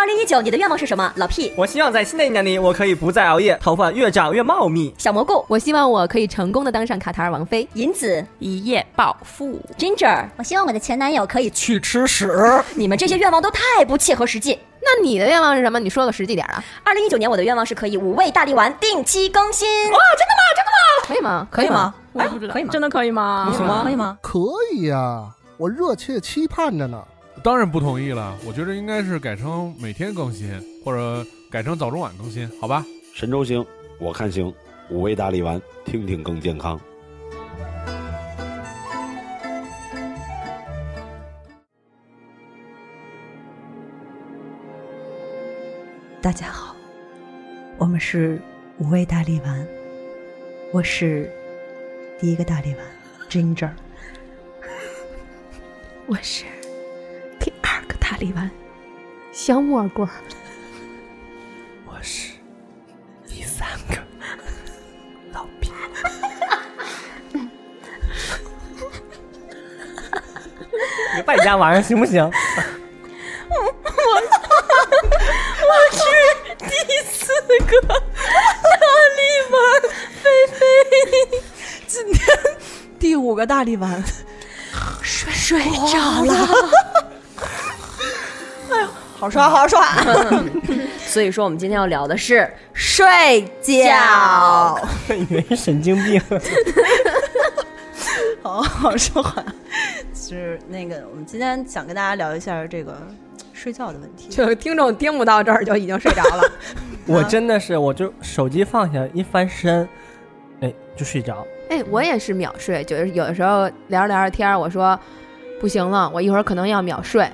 二零一九，你的愿望是什么？老屁我希望在新的一年里，我可以不再熬夜，头发越长越茂密。小蘑菇，我希望我可以成功的当上卡塔尔王妃。银子，一夜暴富。Ginger，我希望我的前男友可以去吃屎。你们这些愿望都太不切合实际。那你的愿望是什么？你说个实际点啊！二零一九年我的愿望是可以五味大力丸定期更新。哇，真的吗？真的吗？可以吗？可以吗？我也不知道，可以吗？真的可以吗？行吗？可以吗？可以呀，我热切期盼着呢。当然不同意了，我觉得应该是改成每天更新，或者改成早中晚更新，好吧？神州行，我看行，五味大力丸，听听更健康。大家好，我们是五味大力丸，我是第一个大力丸 Ginger，我是第大力丸小蘑菇，我是第三个老兵。你败家玩意儿行不行？我我是第四个大力丸菲菲，今天第五个大力丸睡睡着了。哎呦，好刷好刷！所以说，我们今天要聊的是睡觉。以为是神经病。好好说话。是那个，我们今天想跟大家聊一下这个睡觉的问题。就听众听不到这儿就已经睡着了。我真的是，我就手机放下一翻身，哎，就睡着。哎，我也是秒睡，就是有的时候聊着聊着天，我说不行了，我一会儿可能要秒睡，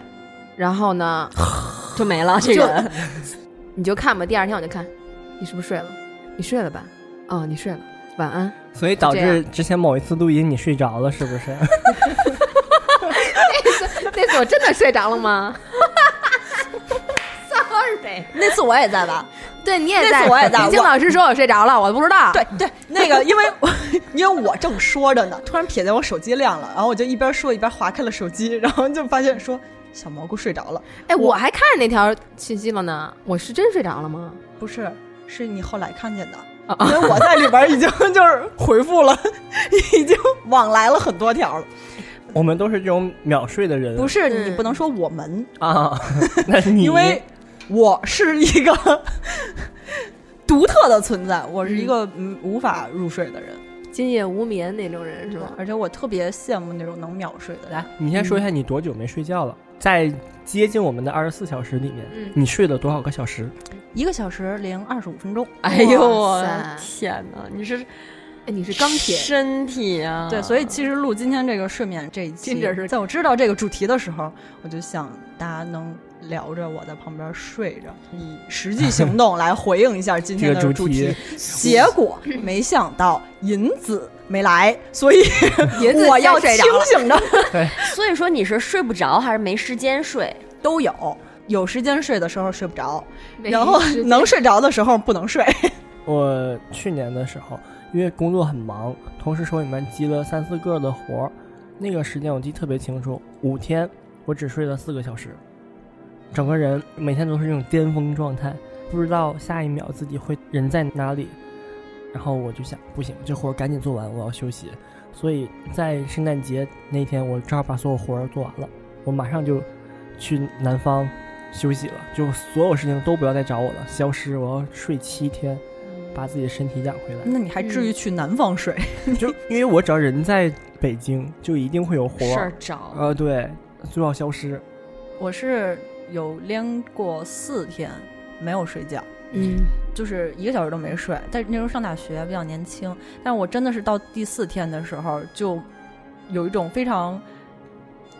然后呢 就没了。这个 你就看吧，第二天我就看你是不是睡了，你睡了吧？哦，你睡了，晚安。所以导致之前某一次录音你睡着了，是不是？那次那次我真的睡着了吗？Sorry，那次我也在吧？对，你也在。那次我也在。李静老师说我睡着了，我不知道。对对，那个因为我因为我正说着呢，突然瞥见我手机亮了，然后我就一边说一边划开了手机，然后就发现说小蘑菇睡着了。哎，我还看着那条信息了呢，我是真睡着了吗？不是，是你后来看见的。因为我在里边已经 就是回复了，已经往来了很多条了。我们都是这种秒睡的人。不是，你不能说我们啊，那是你。因为我是一个独特的存在，我是一个嗯无法入睡的人，今夜无眠那种人是吧？而且我特别羡慕那种能秒睡的。来，你先说一下你多久没睡觉了？在接近我们的二十四小时里面，嗯你睡了多少个小时？一个小时零二十五分钟。哎呦我天哪！你是，哎，你是钢铁身体啊！对，所以其实录今天这个睡眠这一期，是在我知道这个主题的时候，我就想大家能聊着，我在旁边睡着，以实际行动来回应一下今天的主题。结果没想到银子没来，所以 我要清醒着。对，所以说你是睡不着还是没时间睡？都有。有时间睡的时候睡不着，然后能睡着的时候不能睡。我去年的时候，因为工作很忙，同时手里面积了三四个的活儿，那个时间我记得特别清楚，五天我只睡了四个小时，整个人每天都是那种巅峰状态，不知道下一秒自己会人在哪里。然后我就想，不行，这活儿赶紧做完，我要休息。所以在圣诞节那天，我正好把所有活儿做完了，我马上就去南方。休息了，就所有事情都不要再找我了，消失。我要睡七天，把自己的身体养回来。那你还至于去南方睡？就因为我只要人在北京，就一定会有活事儿找。呃，对，就要消失。我是有连过四天没有睡觉，嗯，就是一个小时都没睡。但是那时候上大学比较年轻，但是我真的是到第四天的时候，就有一种非常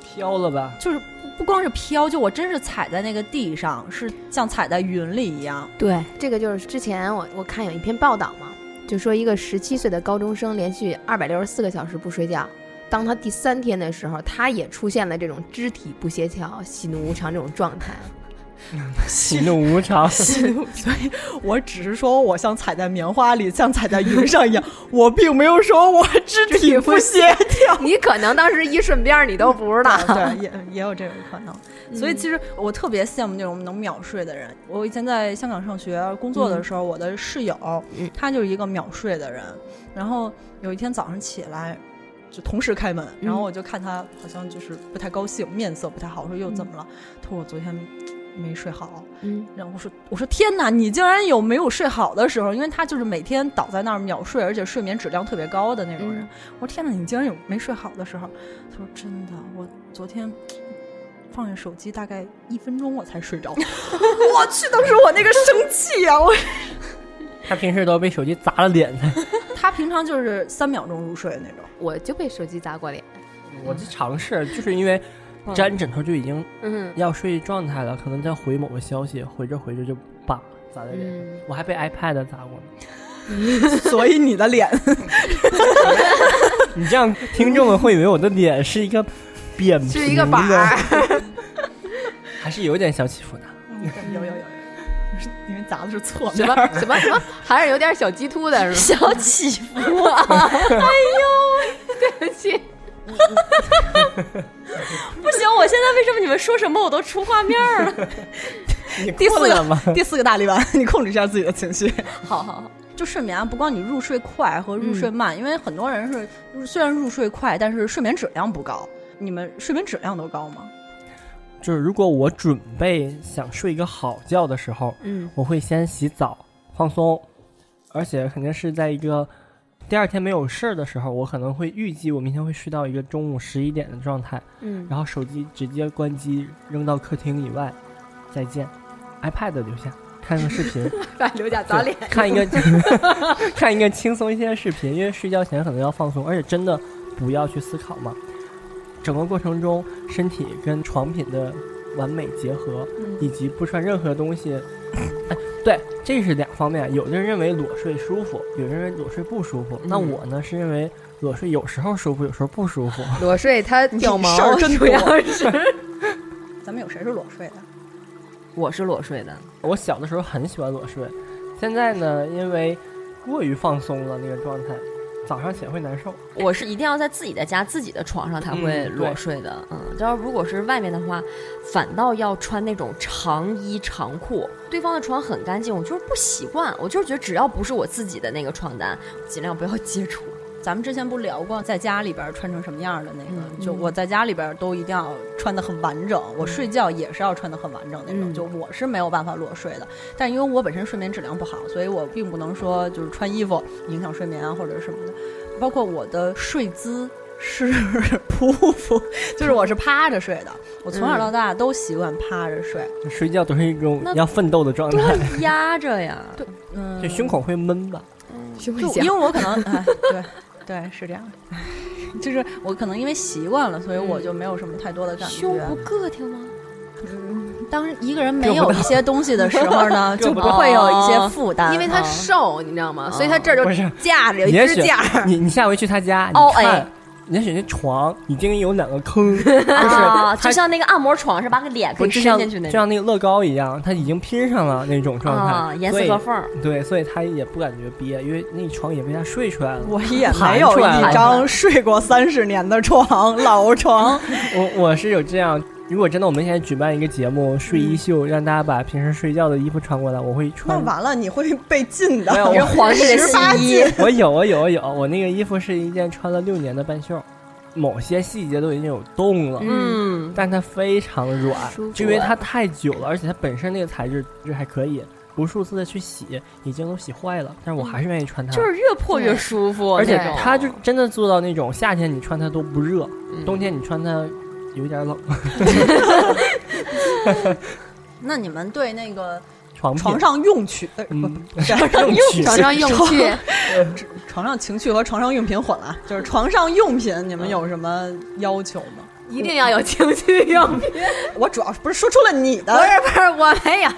飘了吧，就是。不光是飘，就我真是踩在那个地上，是像踩在云里一样。对，这个就是之前我我看有一篇报道嘛，就说一个十七岁的高中生连续二百六十四个小时不睡觉，当他第三天的时候，他也出现了这种肢体不协调、喜怒无常这种状态。喜怒无常。喜怒，所以我只是说我像踩在棉花里，像踩在云上一样，我并没有说我肢体不协调。你可能当时一顺边儿你都不知道。对，也也有这种可能。所以其实我特别羡慕那种能秒睡的人。我以前在香港上学工作的时候，我的室友嗯他就是一个秒睡的人。然后有一天早上起来，就同时开门，然后我就看他好像就是不太高兴，面色不太好，我说又怎么了？他说我昨天没睡好。嗯，然后我说我说天哪，你竟然有没有睡好的时候？因为他就是每天倒在那儿秒睡，而且睡眠质量特别高的那种人。嗯我说天哪，你竟然有没睡好的时候？他说真的，我昨天。放下手机大概一分钟我才睡着，我去！当时我那个生气啊！我他平时都被手机砸了脸才。他平常就是三秒钟入睡那种，我就被手机砸过脸。我就尝试，就是因为沾枕头就已经嗯要睡状态了，可能在回某个消息，回着回着就叭砸在脸上。嗯，我还被 iPad 砸过呢。所以你的脸 你这样，听众们会以为我的脸是一个扁平的，是一个板儿。还是有点小起伏的。有有有有，因为砸的是错什么什么什么，还是有点小鸡突的是吧？小起伏啊！对不起，不行，我现在为什么你们说什么我都出画面了？你第四困了吗？第四个大力丸，你控制一下自己的情绪。好好好，就睡眠啊，不光你入睡快和入睡慢，因为很多人是虽然入睡快，但是睡眠质量不高。你们睡眠质量都高吗？就是如果我准备想睡一个好觉的时候，嗯我会先洗澡放松，而且肯定是在一个第二天没有事儿的时候，我可能会预计我明天会睡到一个中午十一点的状态，嗯，然后手机直接关机扔到客厅以外，再见，iPad 留下。看个视频，把刘甲砸脸。看一个 看一个轻松一些的视频，因为睡觉前可能要放松，而且真的不要去思考嘛。整个过程中，身体跟床品的完美结合，以及不穿任何东西。哎，对，这是两方面。有的人认为裸睡舒服，有的人认为裸睡不舒服。那嗯我呢是认为裸睡有时候舒服，有时候不舒服。裸 睡它掉毛事儿真主要是咱们有谁是裸睡的？我是裸睡的，我小的时候很喜欢裸睡，现在呢，因为过于放松了那个状态，早上起来会难受。我是一定要在自己的家、自己的床上才会嗯裸睡的。嗯，就要如果是外面的话，反倒要穿那种长衣长裤。对方的床很干净，我就是不习惯，我就是觉得只要不是我自己的那个床单，尽量不要接触。咱们之前不聊过，在家里边穿成什么样的那个？嗯就我在家里边都一定要穿的很完整，我睡觉也是要穿的很完整那种。嗯就我是没有办法裸睡的，但因为我本身睡眠质量不好，所以我并不能说就是穿衣服影响睡眠啊或者什么的。包括我的睡姿是 匍匐，就是我是趴着睡的。我从小到大都习惯趴着睡。就睡觉都是一种要奋斗的状多态，压着呀，对，嗯，就胸口会闷吧。就胸小因为我可能哎，对对是这样，的 就是我可能因为习惯了，所以我就没有什么太多的感觉。胸不硌挺吗？当一个人没有一些东西的时候呢，就不会有一些负担，因为它啊瘦，你知道吗？所以他这儿就架着有一支架。你你下回去他家，哦你看哎，也许那床已经有两个坑，就啊，是它就像那个按摩床是把个脸可以伸进去那种就像那个乐高一样，它已经拼上了那种状态，啊，严丝合缝儿。对，所以他也不感觉憋，因为那床也被他睡出来了。我也盘没有一张睡过三十年的床，老床。我我是有这样，如果真的我们现在举办一个节目睡衣秀，让大家把平时睡觉的衣服穿过来，我会穿那穿。完了，你会被禁的。没有你是皇帝的十八新衣，我有，我有，我有，我那个衣服是一件穿了六年的半袖，某些细节都已经有洞了，嗯，但它非常软，就因为它太久了，而且它本身那个材质就还可以，无数次的去洗，已经都洗坏了，但是我还是愿意穿它。就是越破越舒服，而且它就真的做到那种夏天你穿它都不热，嗯。冬天你穿它有一点冷。那你们对那个床床上用具，呃，不嗯，不是用具床上用具，床上情趣和床上用品混了，就是床上用品，你们有什么要求吗？一定要有情趣用品。我主要是不是说出了你的不是不是，我没有。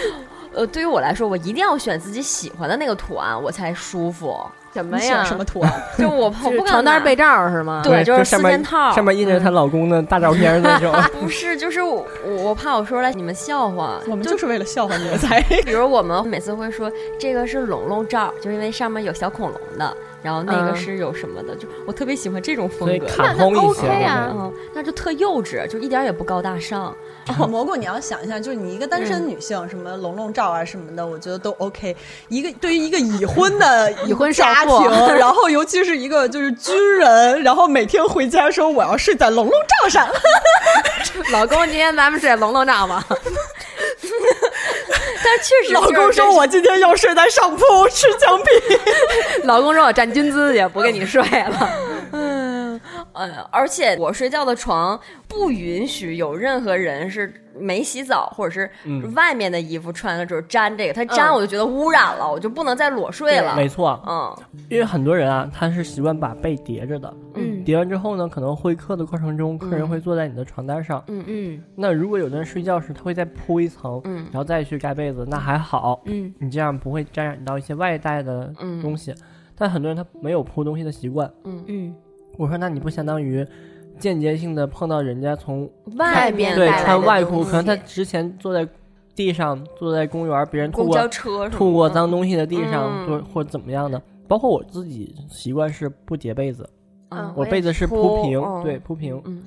呃，对于我来说，我一定要选自己喜欢的那个图案，我才舒服。什么呀？什么图案？就我 我不床单被罩是吗？对，就是四件套，上面印着她老公的大照片那种。不是，就是我我怕我说出来你们笑话，我们就是为了笑话你们才。比如我们每次会说这个是龙龙罩，就因为上面有小恐龙的，然后那个嗯是有什么的，就我特别喜欢这种风格。所以卡那那通一 OK 些啊。嗯，那就特幼稚，就一点也不高大上。哦，蘑菇，你要想一下，就是你一个单身女性，什么龙龙照啊什么的，我觉得都 OK。一个对于一个已婚的 已婚少家庭，然后尤其是一个就是军人，然后每天回家说我要睡在龙龙罩上，老公，今天咱们睡龙龙罩吧。但 是确实，老公说我今天要睡在上铺吃姜 饼。老公说我站军姿也，不跟你睡了。嗯，呃，而且我睡觉的床不允许有任何人是没洗澡，或者是嗯外面的衣服穿了之后沾这个，他沾嗯我就觉得污染了，我就不能再裸睡了。没错，嗯因为很多人啊，他是习惯把被叠着的。嗯叠完之后呢，可能会客的过程中，客人会坐在你的床单上。嗯嗯那如果有的人睡觉时，他会再铺一层，嗯然后再去盖被子，那还好，嗯你这样不会沾染到一些外带的嗯东西。但很多人他没有铺东西的习惯。嗯，嗯，我说，那你不相当于间接性的碰到人家从外面对穿外裤，可能他之前坐在地上，坐在公园，别人吐公交过吐过脏东西的地上，嗯或或怎么样的。包括我自己习惯是不叠被子，嗯我被子是铺铺平，嗯对，铺平。嗯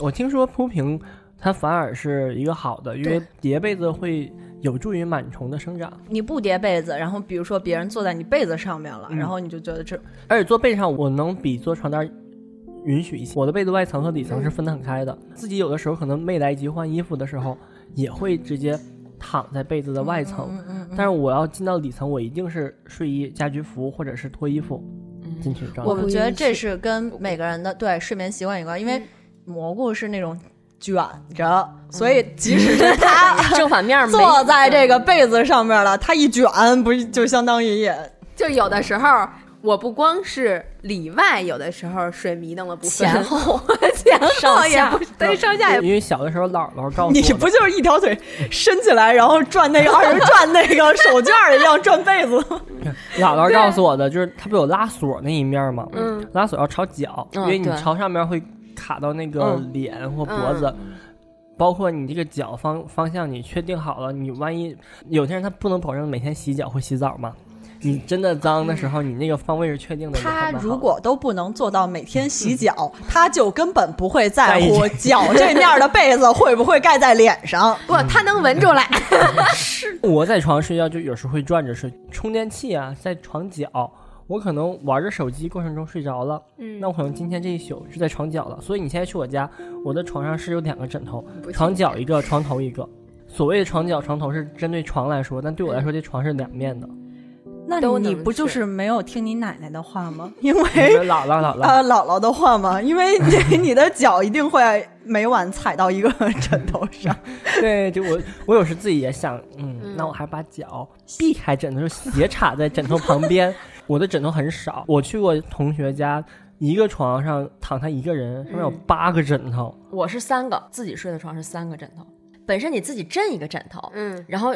我听说铺平它反而是一个好的，因为叠被子会有助于螨虫的生长。你不叠被子，然后比如说别人坐在你被子上面了，嗯然后你就觉得这而且坐被上，我能比坐床单允许一些。我的被子外层和里层是分得很开的，自己有的时候可能没来及换衣服的时候，也会直接躺在被子的外层。嗯嗯但是我要进到里层，我一定是睡衣、家居服或者是脱衣服嗯我子们觉得这是跟每个人的对睡眠习惯有关，因为蘑菇是那种卷着，所以即使是 他正反面没坐在这个被子上面了，他一卷，不是就相当于也就有的时候。我不光是里外，有的时候水迷瞪了不分前后 前后也上下不对，上下也不因为小的时候姥姥告诉我你，不就是一条腿伸起来，然后转那个二人转那个手绢一样转被子？姥姥告诉我的，就是它不有拉锁那一面吗？嗯，拉锁要朝脚，嗯因为你朝上面会卡到那个嗯脸或脖子。包括你这个脚方方向，你确定好了，你万一有些人他不能保证每天洗脚或洗澡嘛，你真的脏的时候，你那个方位是确定的。他如果都不能做到每天洗脚，他就根本不会在乎在脚这面的被子会不会盖在脸上。不，他能闻出来。是 我在床上睡觉就有时候会转着睡，充电器啊在床角，我可能玩着手机过程中睡着了，嗯那我可能今天这一宿是在床角了。所以你现在去我家，我的床上是有两个枕头，床角一个，床头一个。所谓的床角、床头是针对床来说，但对我来说，这床是两面的。那你不就是没有听你奶奶的话吗？因为们姥姥姥姥，呃姥姥的话吗？因为你 你的脚一定会每晚踩到一个枕头上。对，就我我有时自己也想，嗯，嗯那我还把脚避开枕头，就斜插在枕头旁边。我的枕头很少，我去过同学家，一个床上躺他一个人，上面有嗯八个枕头。我是三个，自己睡的床是三个枕头，本身你自己枕一个枕头，嗯，然后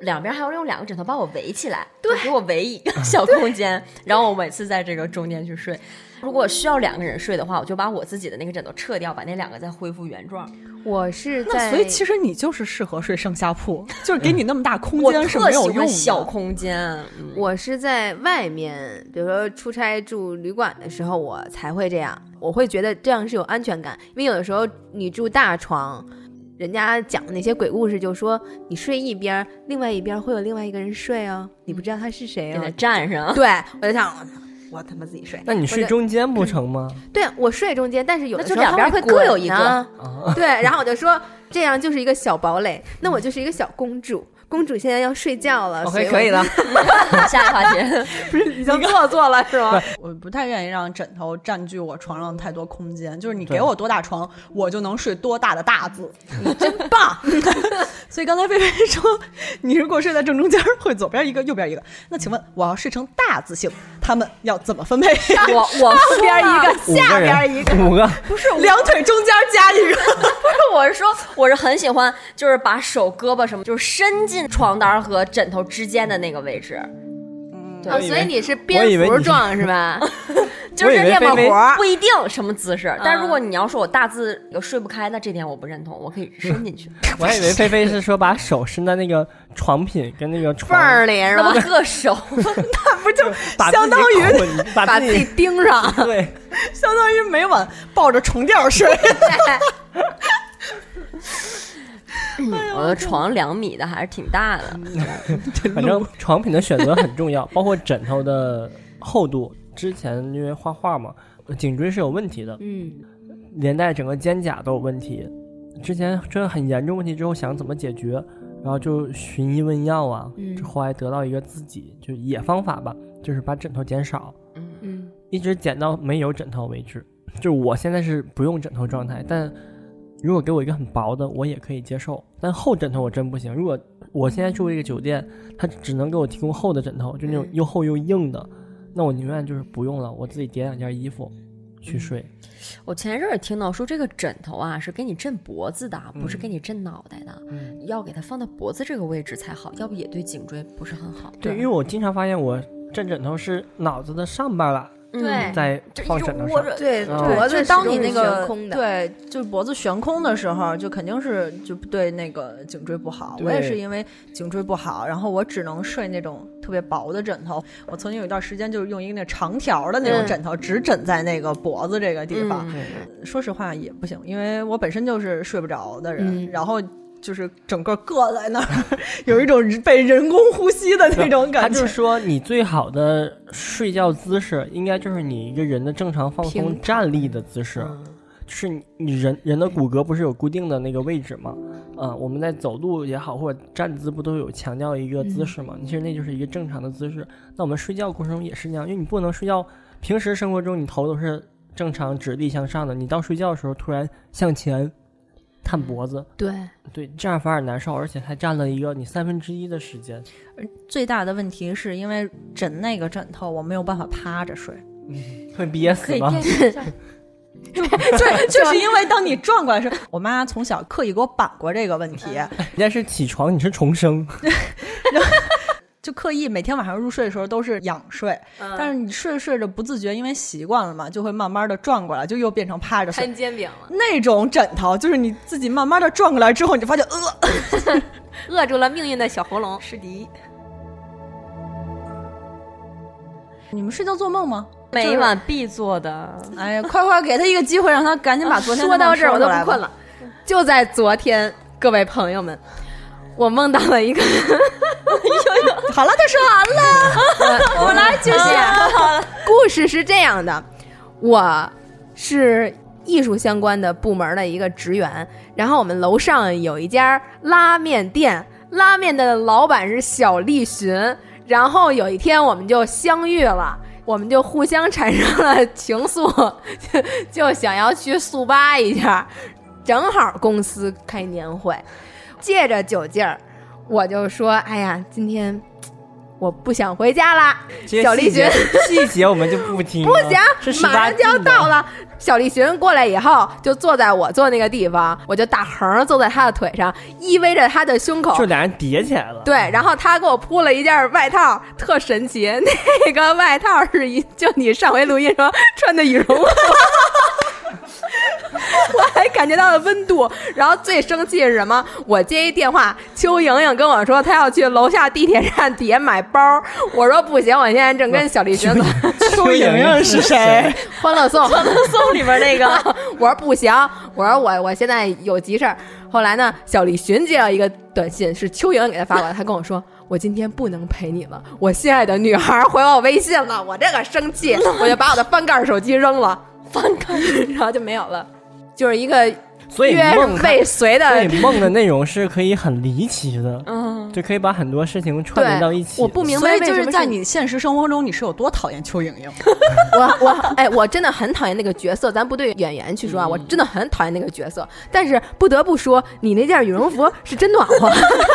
两边还要用两个枕头把我围起来，对，给我围一个小空间，然后我每次在这个中间去睡。如果需要两个人睡的话，我就把我自己的那个枕头撤掉，把那两个再恢复原状。我是那在，所以其实你就是适合睡上下铺，就是给你那么大空间是没有用的。小空间，嗯我是在外面，比如说出差住旅馆的时候，我才会这样。我会觉得这样是有安全感，因为有的时候你住大床，人家讲的那些鬼故事，就说你睡一边，另外一边会有另外一个人睡哦，你不知道他是谁哦给他。站上。对，我就想，我他妈自己睡。那你睡中间不成吗？对我睡中间，但是有的那就时候两边会各有一个对，然后我就说这样就是一个小堡垒，那我就是一个小公主。公主现在要睡觉了 OK，所以我可以了。下一个话题，不是已经做作了是吗？我不太愿意让枕头占据我床上太多空间，就是你给我多大床，我就能睡多大的大字。真棒！所以刚才菲菲说，你如果睡在正中间，会左边一个，右边一个。那请问我要睡成大字形，他们要怎么分配？我我上边一个，下边一个，，五个，不是两腿中间加一个。不是我是说，我是很喜欢，就是把手、胳膊什么，就是伸进床单和枕头之间的那个位置。对啊，所以你是蝙蝠状是吧？就是我以为这么菲菲活，不一定什么姿势。但如果你要说我大字有睡不开，那这点我不认同，我可以伸进去，我还以为菲菲是说把手伸在那个床品跟那个缝里是吧？硌手。那不就相当于把自己钉上。对，相当于每晚抱着床垫睡？我的床两米的还是挺大的，反正床品的选择很重要，包括枕头的厚度。之前因为画画嘛，颈椎是有问题的，嗯，连带整个肩胛都有问题。之前真的很严重问题之后想怎么解决，然后就寻医问药啊，后来得到一个自己就野方法吧，就是把枕头减少，嗯一直减到没有枕头为止。就是我现在是不用枕头状态，但如果给我一个很薄的，我也可以接受。但厚枕头我真不行。如果我现在住一个酒店，它只能给我提供厚的枕头，就那种又厚又硬的，那我宁愿就是不用了，我自己叠两件衣服去睡。我前一阵儿听到说这个枕头啊是给你震脖子的，不是嗯给你震脑袋的，嗯要给它放到脖子这个位置才好，要不也对颈椎不是很好。对，因为我经常发现我枕枕头是脑子的上半拉嗯对在这放枕头上。窝着对，哦脖子当你那个悬空的，对，就是脖子悬空的时候，就肯定是就对那个颈椎不好。我也是因为颈椎不好，然后我只能睡那种特别薄的枕头。我曾经有一段时间就是用一个那长条的那种嗯枕头，只枕在那个脖子这个地方。说实话也不行，因为我本身就是睡不着的人，嗯然后。就是整个硌在那儿，有一种被人工呼吸的那种感觉。他就是说，你最好的睡觉姿势应该就是你一个人的正常放松站立的姿势。就是你你人人的骨骼不是有固定的那个位置吗？啊、我们在走路也好，或者站姿不都有强调一个姿势吗？其实那就是一个正常的姿势。那我们睡觉过程中也是那样，因为你不能睡觉，平时生活中你头都是正常直立向上的，你到睡觉的时候突然向前探脖子，对，对，这样反而难受，而且还占了一个你三分之一的时间。最大的问题是因为枕那个枕头，我没有办法趴着睡。会憋死吗？对，就是因为当你转过来时，我妈从小刻意给我绑过这个问题，人家是起床，你是重生。就刻意每天晚上入睡的时候都是仰睡，但是你睡着睡着不自觉，因为习惯了嘛，就会慢慢的转过来，就又变成趴着睡。摊煎饼了，那种枕头，就是你自己慢慢的转过来之后，你就发现，呃，扼住了命运的小喉咙。是的。你们睡觉做梦吗？每晚必做的。哎呀，快快给他一个机会，让他赶紧把昨天说到这儿我都不困了。就在昨天，各位朋友们，我梦到了一个，好了，他说完了。我我来继续。故事是这样的，我是艺术相关的部门的一个职员，然后我们楼上有一家拉面店，拉面的老板是小栗旬，然后有一天我们就相遇了。我们就互相产生了情愫，就就想要去速八一下，正好公司开年会，借着酒劲儿，我就说：“哎呀，今天我不想回家啦。”小栗细节旬 细节我们就不听，不行，马上就要到了。小栗旬过来以后，就坐在我坐那个地方，我就大横坐在他的腿上，依偎着他的胸口就。俩人叠起来了。对，然后他给我铺了一件外套，特神奇。那个外套是一，就你上回录音说穿的羽绒服，我 还感觉到了温度。然后最生气是什么？我接一电话，邱莹莹跟我说她要去楼下地铁站底下买包，我说不行，我现在正跟小栗旬邱莹莹是谁？欢乐颂，欢乐颂里边那个，我说不行，我说我我现在有急事儿。后来呢，小丽寻接到一个短信，是邱莹莹给她发过来，她跟我说。我今天不能陪你了，我心爱的女孩回我微信了，我这个生气，我就把我的翻盖手机扔了，翻盖，然后就没有了，就是一个所以约梦尾随的所以梦的内容是可以很离奇的，嗯，就可以把很多事情串联到一起。我不明所以就是在你现实生活中，你是有多讨厌邱莹莹？我我哎，我真的很讨厌那个角色，咱不对演员去说啊，我真的很讨厌那个角色。但是不得不说，你那件羽绒服是真暖和，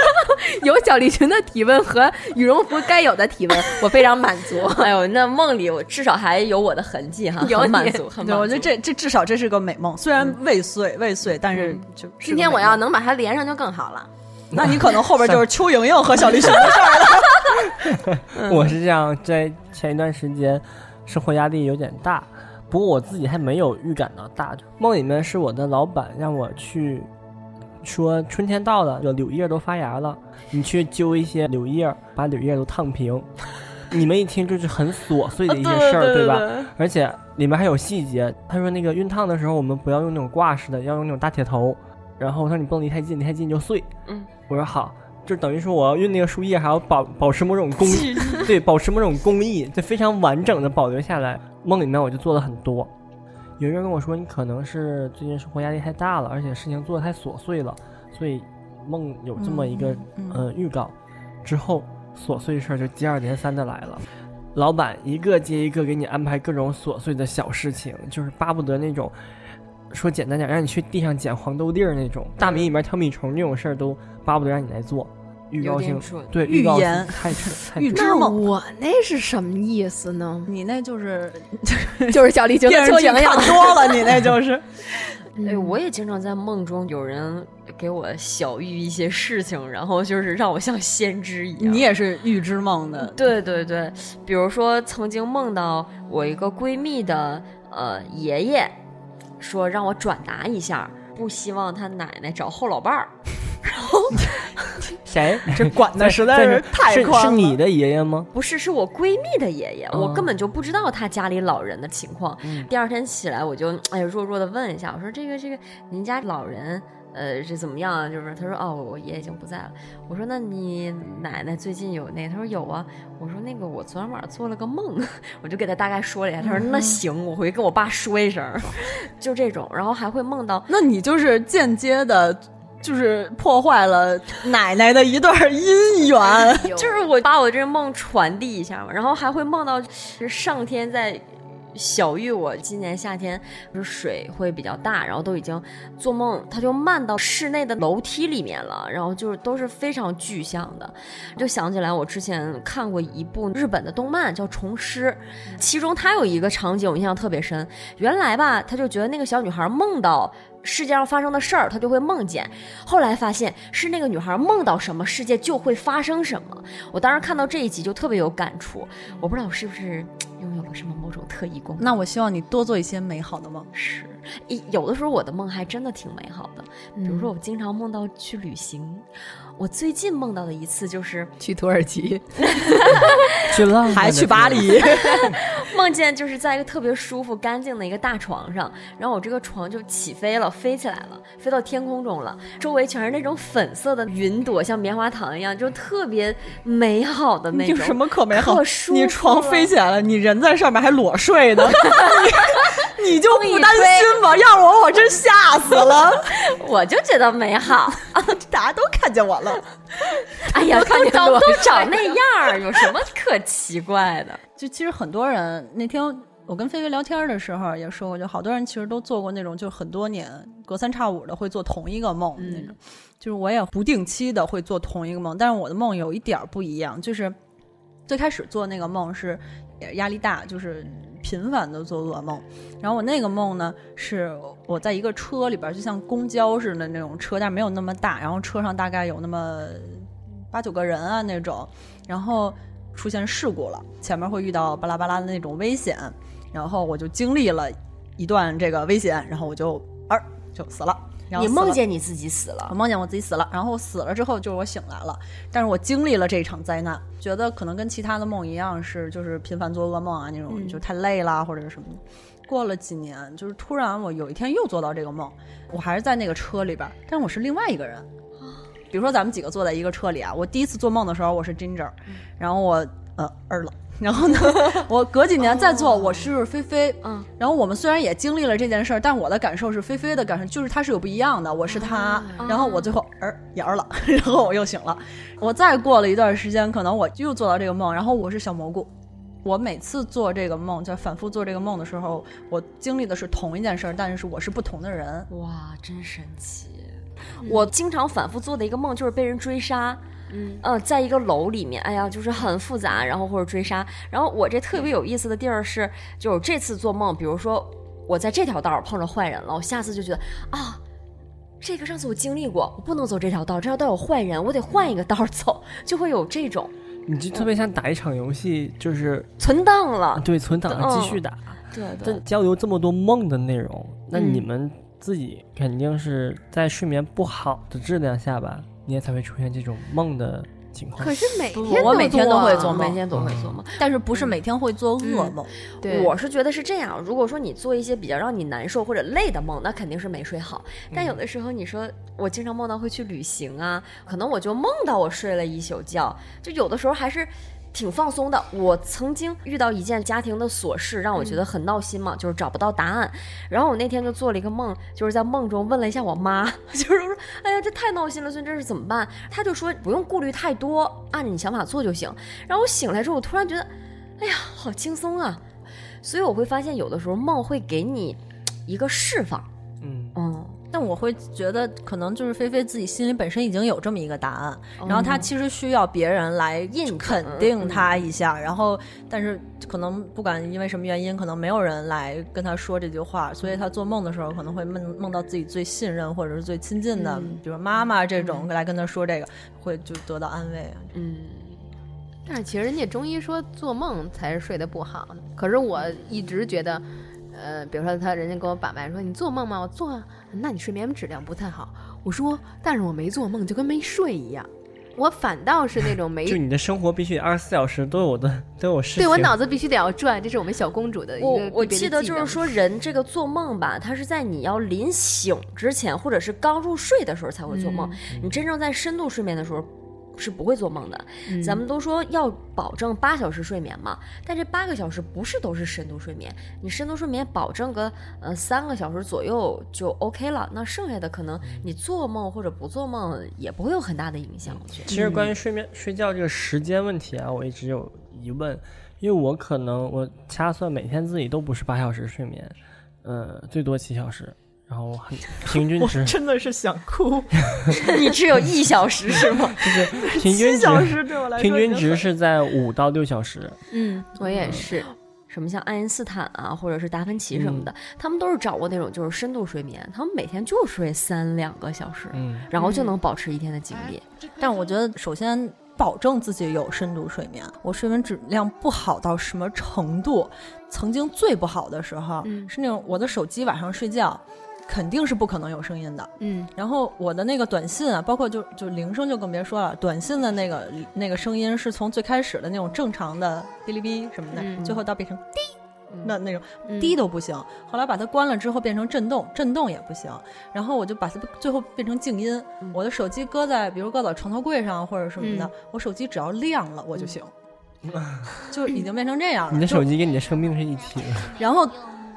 有小丽群的体温和羽绒服该有的体温，我非常满足。哎呦，那梦里我至少还有我的痕迹哈，很满足，很满对，足。我觉得这这至少这是个美梦，虽然未遂未遂，但是就今天我要，能把它连上就更好了。那你可能后边就是邱莹莹和小栗旬的事儿了。我是这样，在前一段时间，生活压力有点大，不过我自己还没有预感到大。梦里面是我的老板让我去说，春天到了，有柳叶都发芽了，你去揪一些柳叶，把柳叶都烫平。你们一听就是很琐碎的一些事儿，对吧？而且里面还有细节。他说那个熨烫的时候，我们不要用那种挂式的，要用那种大铁头。然后我说你不能离太近，离太近就碎。嗯，我说好。就等于说，我要熨那个树叶，还要保保持某种工艺，对，保持某种工艺，就非常完整的保留下来。梦里面我就做了很多。有人跟我说，你可能是最近生活压力太大了，而且事情做的太琐碎了，所以梦有这么一个呃预告。之后琐碎事儿就接二连三的来了，老板一个接一个给你安排各种琐碎的小事情，就是巴不得那种说简单点，让你去地上捡黄豆粒儿那种，大米里面挑米虫那种事儿都巴不得让你来做。预告性对预言太蠢 太预知梦。我那是什么意思呢？你那就是就是小丽就电视剧看多了，你那就是。哎，我也经常在梦中有人给我小预一些事情，然后就是让我像先知一样。你也是预知梦的？对对对，比如说曾经梦到我一个闺蜜的呃爷爷，说让我转达一下，不希望他奶奶找后老伴儿。然后谁？这管的实在是太宽了。是你的爷爷吗？不是，是我闺蜜的爷爷。我根本就不知道他家里老人的情况。第二天起来，我就哎弱弱的问一下，我说这个这个，您家老人呃是怎么样？就是他说哦，我爷爷已经不在了。我说那你奶奶最近有那？他说有啊。我说那个我昨天晚上做了个梦，我就给他大概说了一下。他说那行，我回去跟我爸说一声。就这种，然后还会梦到，那你就是间接的。就是破坏了奶奶的一段姻缘，就是我把我这个梦传递一下嘛，然后还会梦到是上天在小玉我今年夏天就是水会比较大，然后都已经做梦，他就漫到室内的楼梯里面了，然后就是都是非常具象的，就想起来我之前看过一部日本的动漫叫《虫师》，其中他有一个场景我印象特别深，原来吧他就觉得那个小女孩梦到。世界上发生的事儿，他就会梦见。后来发现是那个女孩梦到什么，世界就会发生什么。我当时看到这一集就特别有感触。我不知道我是不是拥有了什么某种特异功能。那我希望你多做一些美好的梦。是，有的时候我的梦还真的挺美好的。比如说，我经常梦到去旅行。我最近梦到的一次就是去土耳其，去浪，还去巴黎，梦见就是在一个特别舒服、干净的一个大床上，然后我这个床就起飞了，飞起来了，飞到天空中了，周围全是那种粉色的云朵，像棉花糖一样，就特别美好的那种。什么可美好？你床飞起来了，你人在上面还裸睡呢，你你就不担心吗？要我我真吓死了，我就觉得美好，大家都看见我了。哎呀，都长都长那样儿，有什么可奇怪的？就其实很多人那天我跟菲菲聊天的时候也说过，就好多人其实都做过那种，就很多年隔三差五的会做同一个梦那种。就是我也不定期的会做同一个梦，但是我的梦有一点不一样，就是最开始做那个梦是压力大，就是频繁的做噩梦。然后我那个梦呢，是我在一个车里边，就像公交似的那种车，但没有那么大，然后车上大概有那么八九个人啊那种，然后出现事故了，前面会遇到巴拉巴拉的那种危险，然后我就经历了一段这个危险，然后我就儿就死了。然后你梦见你自己死了我，梦见我自己死了，然后死了之后就是我醒来了，但是我经历了这一场灾难，觉得可能跟其他的梦一样是就是频繁做噩梦啊那种，嗯就太累啦或者是什么的。过了几年，就是突然我有一天又做到这个梦，我还是在那个车里边，但是我是另外一个人。比如说咱们几个坐在一个车里啊，我第一次做梦的时候我是 Ginger，然后我呃儿了。然后呢，我隔几年再做，我是菲菲，嗯，然后我们虽然也经历了这件事儿，但我的感受是菲菲的感受，就是她是有不一样的，我是她，然后我最后儿也儿了，然后我又醒了，我再过了一段时间，可能我又做到这个梦，然后我是小蘑菇。我每次做这个梦，就反复做这个梦的时候，我经历的是同一件事儿，但是我是不同的人。哇，真神奇！我经常反复做的一个梦就是被人追杀。嗯，呃，在一个楼里面，哎呀，就是很复杂，然后或者追杀。然后我这特别有意思的地儿是，就是这次做梦，比如说我在这条道碰着坏人了，我下次就觉得啊，这个上次我经历过，我不能走这条道，这条道有坏人，我得换一个道走，就会有这种。你就特别像打一场游戏，就是存档了。对存档了继续打。对但交流这么多梦的内容，那嗯你们自己肯定是在睡眠不好的质量下吧，你也才会出现这种梦的情况可。是每天我每天都会啊做梦每天都会做梦。但是不是每天会做噩梦？对，我是觉得是这样，如果说你做一些比较让你难受或者累的梦，那肯定是没睡好。但有的时候你说我经常梦到会去旅行啊，可能我就梦到我睡了一宿觉，就有的时候还是。挺放松的。我曾经遇到一件家庭的琐事，让我觉得很闹心嘛，就是找不到答案。然后我那天就做了一个梦，就是在梦中问了一下我妈，就是说，哎呀，这太闹心了，所以这是怎么办？她就说不用顾虑太多，按着你想法做就行。然后我醒来之后，我突然觉得，哎呀，好轻松啊！所以我会发现，有的时候梦会给你一个释放，但我会觉得，可能就是菲菲自己心里本身已经有这么一个答案，然后她嗯其实需要别人来印肯定她一下，然后但是可能不管因为什么原因，可能没有人来跟她说这句话，所以她做梦的时候可能会梦梦到自己最信任或者是最亲近的，嗯比如妈妈这种来跟她说这个，会就得到安慰啊。嗯，但是其实人家中医说做梦才是睡得不好，可是我一直觉得，呃，比如说他人家跟我把脉说你做梦吗？我做啊，那你睡眠质量不太好。我说，但是我没做梦，就跟没睡一样。我反倒是那种没 就你的生活必须二十四小时都有的都有事情。对我脑子必须得要转，这是我们小公主的一个我我记得就是说，人这个做梦吧，它是在你要临醒之前，或者是刚入睡的时候才会做梦。你真正在深度睡眠的时候。是不会做梦的，嗯咱们都说要保证八小时睡眠嘛，但这八个小时不是都是深度睡眠，你深度睡眠保证个呃三个小时左右就 OK 了，那剩下的可能你做梦或者不做梦也不会有很大的影响，我觉得。其实关于睡眠、睡觉这个时间问题啊，我一直有疑问，因为我可能我掐算每天自己都不是八小时睡眠，呃，最多七小时，然后很 平均值真的是想哭，你只有一小时是吗？就是平均小时对我来平均值是在五到六小时。嗯，我也是。什么像爱因斯坦啊，或者是达芬奇什么嗯的，他们都是掌握那种就是深度睡眠，他们每天就睡三两个小时，嗯，然后就能保持一天的精力。但我觉得首先保证自己有深度睡眠。我睡眠质量不好到什么程度？曾经最不好的时候、嗯是那种我的手机晚上睡觉肯定是不可能有声音的。嗯然后我的那个短信啊，包括就就铃声就更别说了，短信的那个那个声音是从最开始的那种正常的哔哩哔什么的，嗯最后到变成滴。那那种嗯滴都不行，后来把它关了之后变成震动，震动也不行，然后我就把它最后变成静音。嗯我的手机搁在比如搁到床头柜上或者什么的，嗯我手机只要亮了我就行，就已经变成这样了。你的手机跟你的生命是一体的。然后，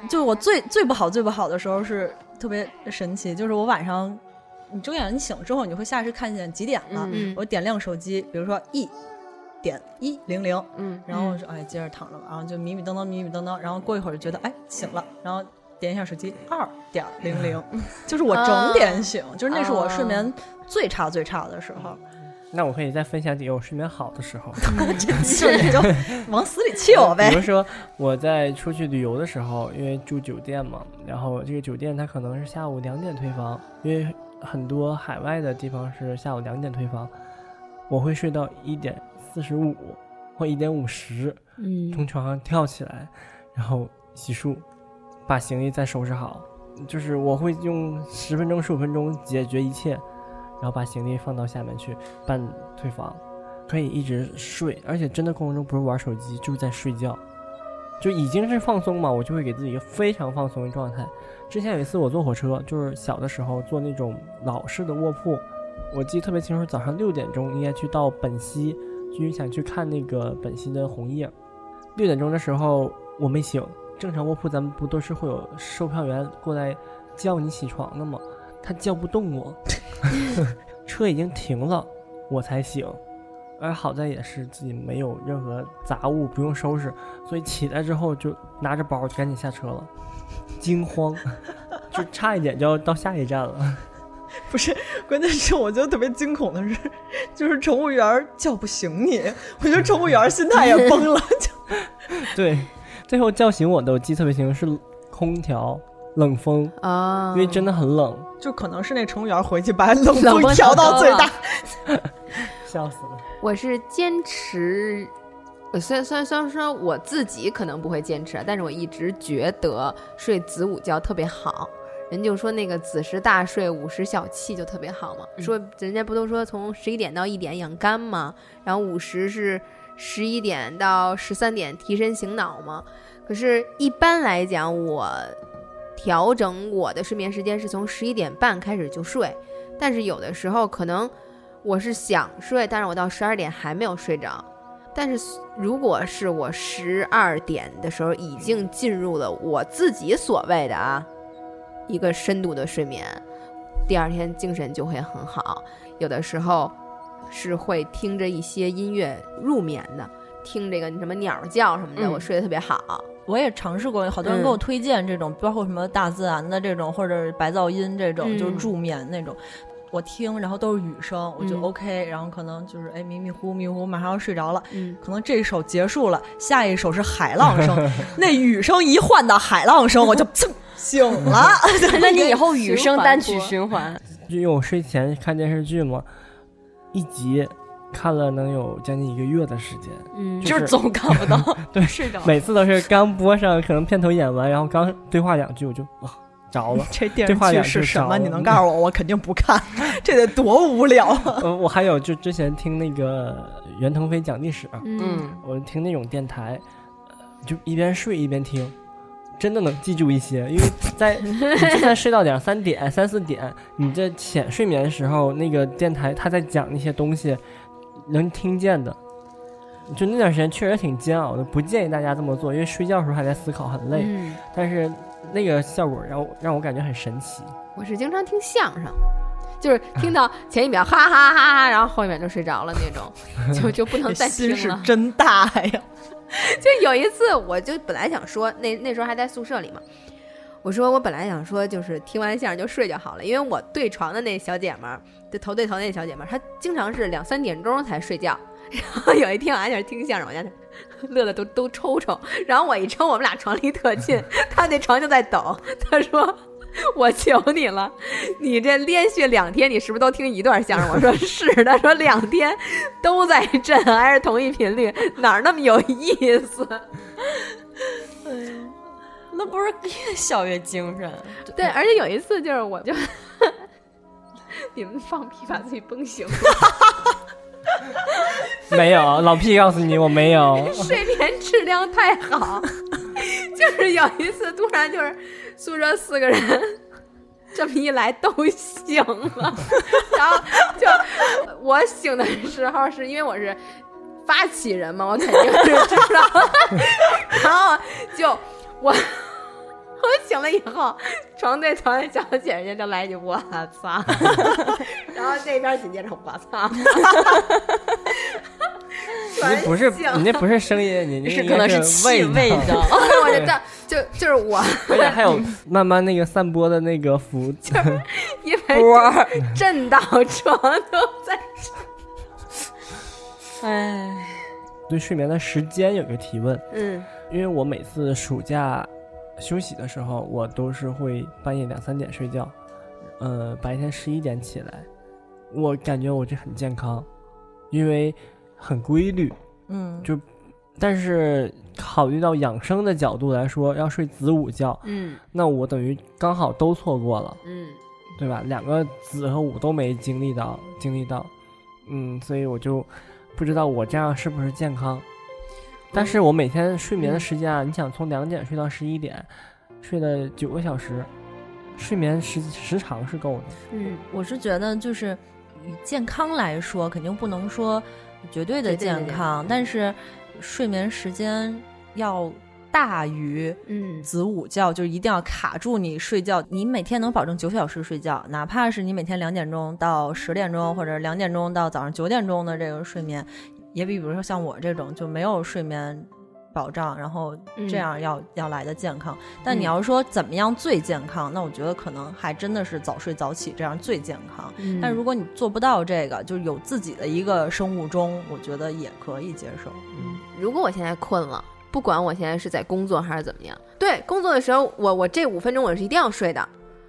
就我最最不好最不好的时候是特别神奇，就是我晚上你睁眼你醒之后，你会下意识看见几点了，嗯。我点亮手机，比如说一点一零零，嗯，然后我说哎接着躺着吧，然后就迷迷瞪瞪迷迷瞪瞪，然后过一会儿就觉得哎醒了，然后点一下手机二点零零，就是我整点醒，就是那是我睡眠最差最差的时候，那我可以再分享几个我睡眠好的时候。就你就 往死里气我呗比如。说我在出去旅游的时候，因为住酒店嘛，然后这个酒店它可能是下午两点退房，因为很多海外的地方是下午两点退房，我会睡到一点四十五或一点五十，嗯从床上跳起来，然后洗漱，把行李再收拾好，就是我会用十分钟十五分钟解决一切，然后把行李放到下面去办退房，可以一直睡，而且真的过程中不是玩手机，就是在睡觉，就已经是放松嘛，我就会给自己一个非常放松的状态。之前有一次我坐火车，就是小的时候坐那种老式的卧铺，我记得特别清楚，早上六点钟应该去到本溪，就是想去看那个本溪的红叶。六点钟的时候我没醒，正常卧铺咱们不都是会有售票员过来叫你起床的吗？他叫不动我，车已经停了，我才醒。而好在也是自己没有任何杂物，不用收拾，所以起来之后就拿着包赶紧下车了，惊慌，就差一点就要到下一站了。不是，关键是我觉得特别惊恐的是，就是乘务员叫不醒你，我觉得乘务员心态也崩了。就对，最后叫醒我的我记得特别清楚，是空调冷风，啊，因为真的很冷。就可能是那乘务员回去把冷冷风风调到最大。笑死了。我是坚持，呃虽然虽然虽然说我自己可能不会坚持啊，但是我一直觉得睡子午觉特别好。人就说那个子时大睡，午时小憩就特别好嘛。说人家不都说从十一点到一点养肝嘛？然后午时是十一点到十三点提神醒脑嘛？可是，一般来讲，我调整我的睡眠时间是从十一点半开始就睡，但是有的时候可能我是想睡，但是我到十二点还没有睡着。但是如果是我十二点的时候已经进入了我自己所谓的啊一个深度的睡眠，第二天精神就会很好。有的时候是会听着一些音乐入眠的，听这个什么鸟叫什么的，嗯我睡得特别好。我也尝试过，好多人给我推荐这种，包括什么大自然的这种，或者白噪音这种，嗯就是助眠那种。我听，然后都是雨声，我就嗯 OK，、然后可能就是哎迷迷糊迷糊，马上要睡着了，嗯，可能这一首结束了，下一首是海浪声，那雨声一换到海浪声，我就 噌醒了。那你以后雨声单曲循循环，就因为我睡前看电视剧嘛，一集看了能有将近一个月的时间，嗯就是总 看不到，对睡着。每次都是刚播上，可能片头演完，然后刚 对话两句我就啊着了。这电视剧是什么？你能告诉我？我肯定不看，这得多无聊啊！呃，我还有就之前听那个袁腾飞讲历史，嗯，我听那种电台，呃就一边睡一边听，真的能记住一些。因为在你就算睡到两三点、三四点，你这浅睡眠的时候，那个电台他在讲那些东西，能听见的。就那段时间确实挺煎熬的，不建议大家这么做，因为睡觉的时候还在思考，很累。嗯但是那个效果让我让我感觉很神奇。我是经常听相声，就是听到前一秒哈哈哈哈，然后后一秒就睡着了那种，就就不能再听心是。真大呀！就有一次，我就本来想说，那那时候还在宿舍里嘛，我说我本来想说，就是听完相声就睡就好了，因为我对床的那小姐们儿，就头对头那小姐们儿，她经常是两三点钟才睡觉。然后有一天我还在那儿听相声，我家 乐乐都都抽抽。然后我一抽，我们俩床离特近，她那床就在抖。她说：“我求你了，你这连续两天，你是不是都听一段相声？”我说：“是。”她说：“两天都在震，还是同一频率，哪儿那么有意思？”那不是越笑越精神？对，而且有一次就是我就你们放屁把自己崩醒了，没有，老屁告诉你我没有。睡眠质量太好，就是有一次突然就是宿舍四个人。这么一来都醒了，然后就我醒的时候是因为我是发起人嘛，我肯定是知道，然后就我我醒了以后，床对床的小姐姐就来一句“我操”，然后这边紧接着“我操”，你那不是你那不是声音，你那是可能是是气味道，道。我就这就就是我，而且还有慢慢那个散播的那个符，因为波儿，震到床都在哎，对睡眠的时间有一个提问，嗯。因为我每次暑假休息的时候，我都是会半夜两三点睡觉，呃，白天十一点起来，我感觉我这很健康，因为很规律。嗯，就但是考虑到养生的角度来说，要睡子午觉，嗯那我等于刚好都错过了，嗯对吧？两个子和午都没经历到，经历到，嗯，所以我就不知道我这样是不是健康。但是我每天睡眠的时间啊，你想从两点睡到十一点，睡了九个小时，睡眠时时长是够的。嗯，我是觉得就是以健康来说，肯定不能说绝对的健康，但是睡眠时间要大于嗯子午觉，就一定要卡住你睡觉。你每天能保证九小时睡觉，哪怕是你每天两点钟到十点钟，或者两点钟到早上九点钟的这个睡眠，也比比如说像我这种就没有睡眠。保障，然后这样要、要来的健康。但你嗯要说怎么样最健康，那我觉得可能还真的是早睡早起这样最健康。嗯但如果你做不到这个，就是有自己的一个生物钟，我觉得也可以接受。嗯，如果我现在困了，不管我现在是在工作还是怎么样，对工作的时候，我我这五分钟我是一定要睡的，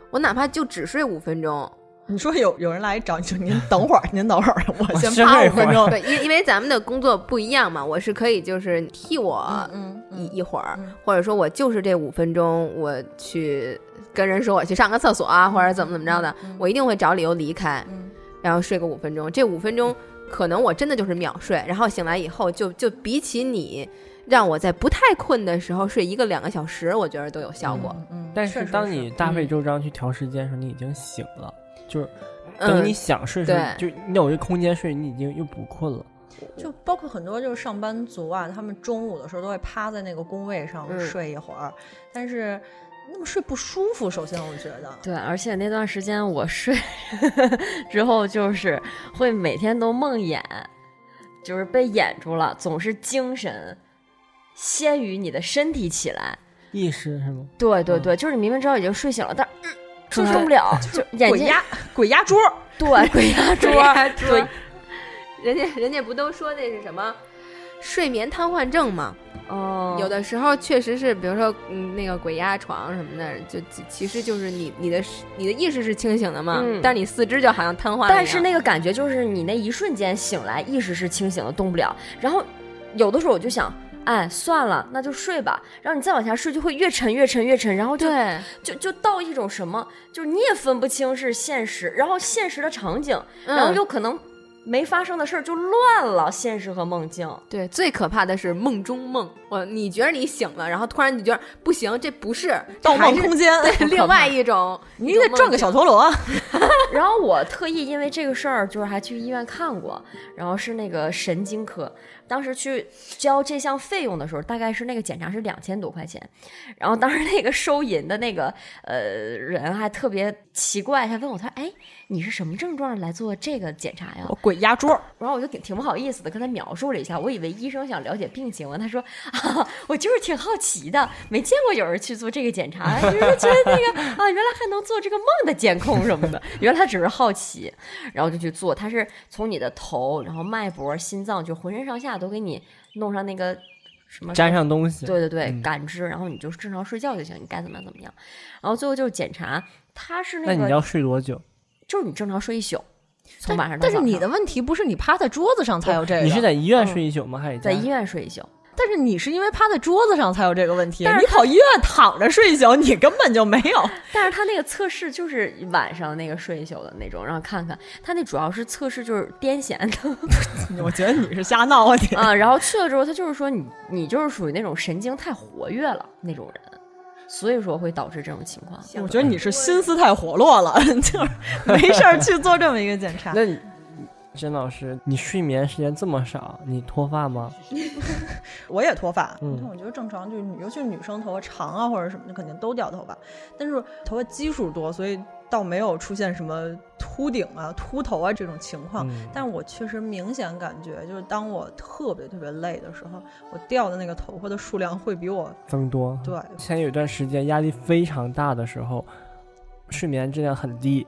我哪怕就只睡五分钟，你说有有人来找你，就您 等会儿，您等会儿，我先趴五分钟。对，因因为咱们的工作不一样嘛，我是可以就是替我嗯一一会儿，嗯或者说我就是这五分钟，我去跟人说我去上个厕所啊，或者怎么怎么着的，我一定会找理由离开，嗯然后睡个五分钟。这五分钟可能我真的就是秒睡，然后醒来以后就就比起你让我在不太困的时候睡一个两个小时，我觉得都有效果。嗯，但是当你大费嗯周章去调时间的时候，你已经醒了，就是嗯等你想睡的时候，对就你有一个空间睡，你已经又不困了。就包括很多就是上班族啊，他们中午的时候都会趴在那个工位上嗯睡一会儿，但是那么睡不舒服。首先，我觉得，对，而且那段时间我睡 之后，就是会每天都梦魇，就是被魇住了，总是精神先于你的身体起来。意识是吗？嗯对对对，就是你明明知道已经睡醒了，但嗯就出来受不了，就眼睛 鬼压鬼压桌，对鬼压桌，鬼压桌对，人家人家不都说那是什么睡眠瘫痪症吗？哦，有的时候确实是，比如说嗯那个鬼压床什么的，就其其实就是你你的你的意识是清醒的嘛，嗯但是你四肢就好像瘫痪了。但是那个感觉就是你那一瞬间醒来，意识是清醒的，动不了。然后有的时候我就想，哎，算了，那就睡吧。然后你再往下睡，就会越沉越沉越沉，然后就对，就就到一种什么，就是你也分不清是现实，然后现实的场景，嗯然后又可能没发生的事儿就乱了，现实和梦境。对，最可怕的是梦中梦。我你觉得你醒了，然后突然你觉得不行，这不是盗梦空间，对，另外一种，你得转个小陀螺。然后我特意因为这个事儿，就是还去医院看过，然后是那个神经科，当时去交这项费用的时候，大概是那个检查是两千多块钱，然后当时那个收银的那个呃人还特别奇怪，他问我，他说：“哎，你是什么症状来做这个检查呀？”我鬼压桌，然后我就挺挺不好意思的跟他描述了一下，我以为医生想了解病情，他说啊，我就是挺好奇的，没见过有人去做这个检查，就是觉得那个啊，原来还能做这个梦的监控什么的，原来他只是好奇，然后就去做，他是从你的头，然后脉搏、心脏，就浑身上下都给你弄上那个什么粘上东西，对对对，嗯感知，然后你就正常睡觉就行，你该怎么样怎么样。然后最后就是检查，他是那个你，要睡多久？就是你正常睡一宿，从晚上到但是你的问题不是你趴在桌子上才有这个，你是在医院嗯睡一宿吗？还是在医？院睡一宿。但是你是因为趴在桌子上才有这个问题，但是你跑医院躺着睡一宿，你根本就没有。但是他那个测试就是晚上那个睡一宿的那种，让看看他那主要是测试就是癫痫的 我觉得你是瞎闹啊你。啊，然后去了之后他就是说你你就是属于那种神经太活跃了那种人，所以说会导致这种情况。我觉得你是心思太活络了，就是没事儿去做这么一个检查。那你甄老师，你睡眠时间这么少，你脱发吗？我也脱发，嗯但我觉得正常，就是女，尤其是女生头发长啊或者什么的，肯定都掉头发。但是头发基数多，所以倒没有出现什么秃顶啊、秃头啊这种情况。嗯但是我确实明显感觉，就是当我特别特别累的时候，我掉的那个头发的数量会比我增多。对前有一段时间压力非常大的时候，睡眠质量很低，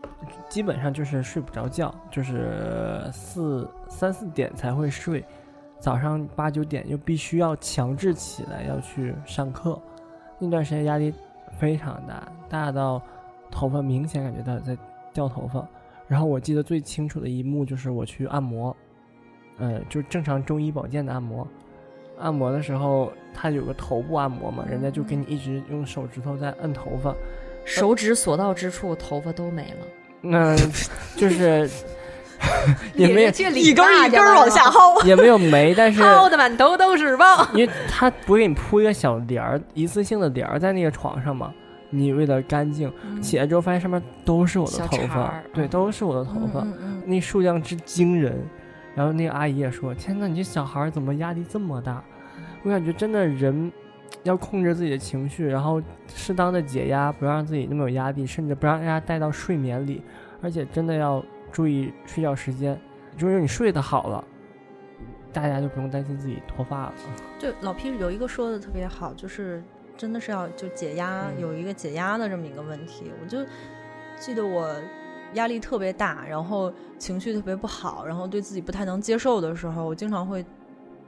基本上就是睡不着觉，就是四三四点才会睡，早上八九点又必须要强制起来要去上课，那段时间压力非常大，大到头发明显感觉到在掉头发。然后我记得最清楚的一幕就是我去按摩，呃，就正常中医保健的按摩。按摩的时候，他有个头部按摩嘛，人家就给你一直用手指头在摁头发，手指所到之处，头发都没了。那 就是 也没有一根一根往下薅。也没有没，但是薅的满头都是包。因为他不会给你铺一个小帘儿，一次性的帘儿在那个床上嘛。你为了干净，起来之后发现上面都是我的头发对，都是我的头发，嗯嗯那数量之惊人。然后那个阿姨也说：“天呐，你这小孩怎么压力这么大？”我感觉真的人要控制自己的情绪，然后适当的解压，不要让自己那么有压力，甚至不让大家带到睡眠里，而且真的要注意睡觉时间。就是你睡得好了，大家就不用担心自己脱发了。就，老 P 有一个说的特别好，就是真的是要就解压，嗯有一个解压的这么一个问题。我就记得我压力特别大，然后情绪特别不好，然后对自己不太能接受的时候，我经常会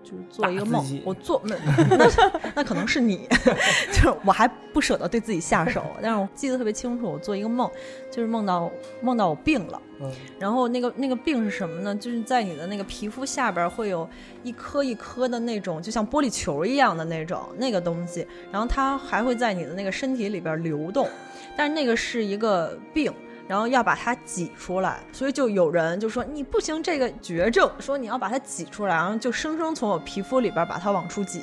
就是做一个梦我做那那那可能是你，就是我还不舍得对自己下手，但是我记得特别清楚，我做一个梦，就是梦到梦到我病了。嗯，然后那个那个病是什么呢？就是在你的那个皮肤下边会有一颗一颗的那种，就像玻璃球一样的那种那个东西，然后它还会在你的那个身体里边流动，但是那个是一个病。然后要把它挤出来，所以就有人就说你不行，这个绝症，说你要把它挤出来，然后就生生从我皮肤里边把它往出挤，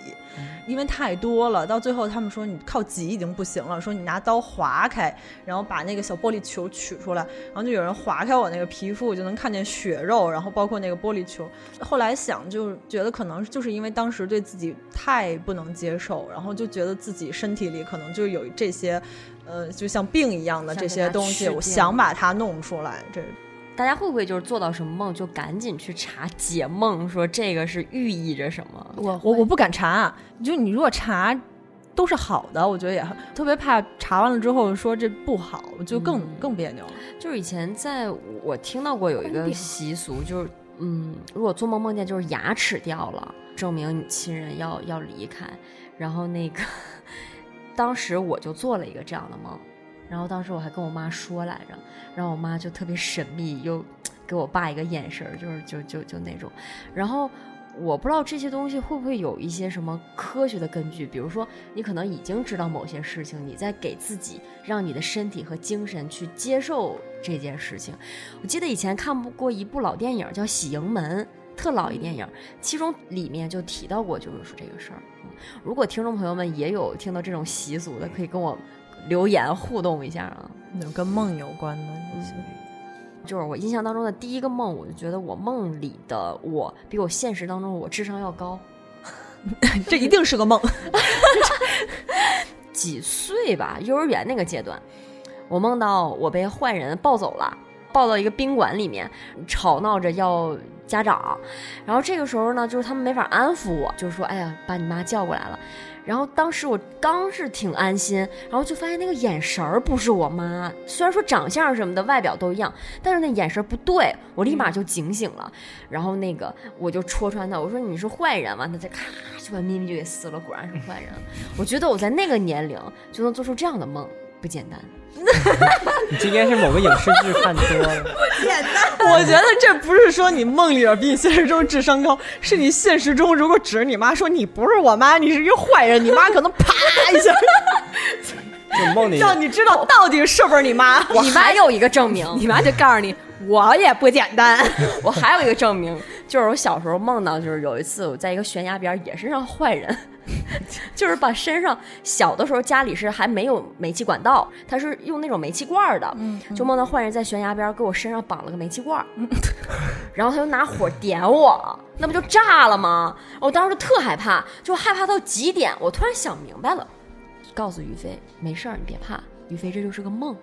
因为太多了，到最后他们说你靠挤已经不行了，说你拿刀划开，然后把那个小玻璃球取出来，然后就有人划开我那个皮肤，我就能看见血肉，然后包括那个玻璃球。后来想，就觉得可能就是因为当时对自己太不能接受，然后就觉得自己身体里可能就有这些，呃，就像病一样的这些东西，我想把它弄出来。这大家会不会就是做到什么梦就赶紧去查解梦，说这个是寓意着什么？我我我不敢查，就你如果查。都是好的，我觉得也特别怕查完了之后说这不好，就更、嗯更别扭了。就是以前在我听到过有一个习俗，就是嗯，如果做梦梦见就是牙齿掉了，证明你亲人要要离开。然后那个当时我就做了一个这样的梦，然后当时我还跟我妈说来着，然后我妈就特别神秘，又 给我爸一个眼神，就是就就就那种，然后。我不知道这些东西会不会有一些什么科学的根据，比如说你可能已经知道某些事情，你在给自己让你的身体和精神去接受这件事情。我记得以前看过一部老电影叫《喜盈门》，特老一电影，其中里面就提到过，就是说这个事儿。嗯如果听众朋友们也有听到这种习俗的，可以跟我留言互动一下啊。有跟梦有关的就是我印象当中的第一个梦，我就觉得我梦里的我比我现实当中我智商要高。这一定是个梦。几岁吧，幼儿园那个阶段，我梦到我被坏人抱走了，抱到一个宾馆里面，吵闹着要家长。然后这个时候呢，就是他们没法安抚我，就是说，哎呀，把你妈叫过来了。然后当时我刚是挺安心，然后就发现那个眼神儿不是我妈，虽然说长相什么的外表都一样，但是那眼神儿不对，我立马就警醒了。然后那个我就戳穿他，我说你是坏人完？他再咔就把咪咪就给撕了，果然是坏人。我觉得我在那个年龄就能做出这样的梦，不简单。你今天是某个影视剧看多了。不简单我觉得这不是说你梦里边比你现实中智商高，是你现实中如果指着你妈说你不是我妈，你是一个坏人，你妈可能啪一下就梦里让你知道到底是不是你妈。你妈有一个证明，你妈就告诉你，我也不简单。我还有一个证明，就是我小时候梦到，就是有一次我在一个悬崖边儿也是让坏人，就是把身上小的时候家里是还没有煤气管道，他是用那种煤气罐儿的，就梦到坏人在悬崖边儿给我身上绑了个煤气罐儿，然后他就拿火点我，那不就炸了吗？我当时就特害怕，就害怕到极点。我突然想明白了，告诉于飞没事儿，你别怕，于飞这就是个梦。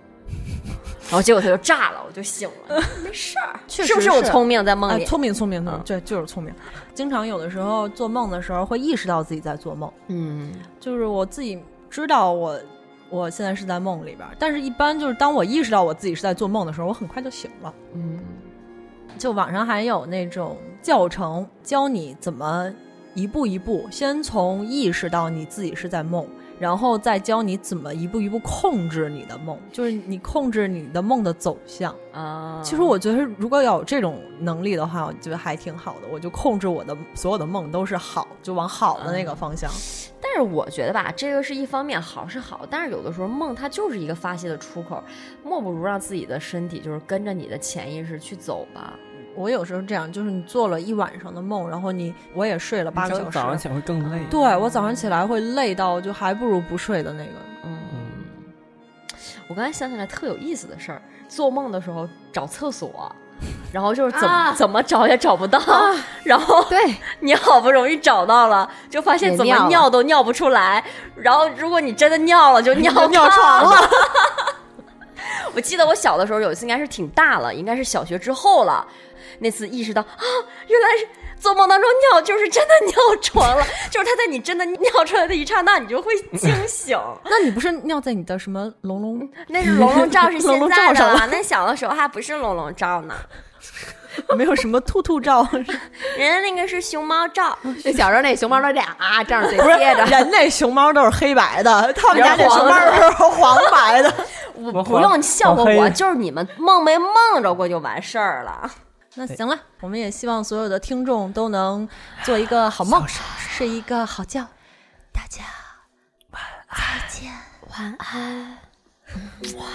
然后结果他就炸了，我就醒了，没事儿，确是不是实是我聪明在梦啊里？聪明聪明，聪嗯明，对，就是聪明。经常有的时候做梦的时候会意识到自己在做梦，嗯就是我自己知道我我现在是在梦里边儿，但是一般就是当我意识到我自己是在做梦的时候，我很快就醒了。嗯就网上还有那种教程，教你怎么一步一步，先从意识到你自己是在梦，然后再教你怎么一步一步控制你的梦，就是你控制你的梦的走向。啊，其实我觉得，如果要有这种能力的话，我觉得还挺好的。我就控制我的所有的梦都是好，就往好的那个方向。但是我觉得吧，这个是一方面好是好，但是有的时候梦它就是一个发泄的出口，莫不如让自己的身体就是跟着你的潜意识去走吧。我有时候这样，就是你做了一晚上的梦，然后你我也睡了八个小时，早上起来会更累。对我早上起来会累到就还不如不睡的那个。嗯，我刚才想起来特有意思的事儿，做梦的时候找厕所。然后就是怎么、啊怎么找也找不到，然后对，你好不容易找到了，就发现怎么尿都尿不出来。然后如果你真的尿了，就 尿尿炕床了。我记得我小的时候有一次应该是挺大了，应该是小学之后了，那次意识到啊，原来是做梦当中尿就是真的尿床了，就是他在你真的尿出来的一刹那，你就会惊醒。那你不是尿在你的什么龙龙？那是龙龙罩，是 现在的了。龙那小的时候还不是龙龙罩呢。没有什么兔兔照，人家那个是熊猫照。那小时候那熊猫都俩、啊、这样嘴贴着，人那熊猫都是黑白的，他们家那熊猫是黄白的。我不用笑话我，就是你们梦没梦着过就完事儿了。那行了，我们也希望所有的听众都能做一个好梦，睡一个好觉。大家晚安，再见，晚安。哇。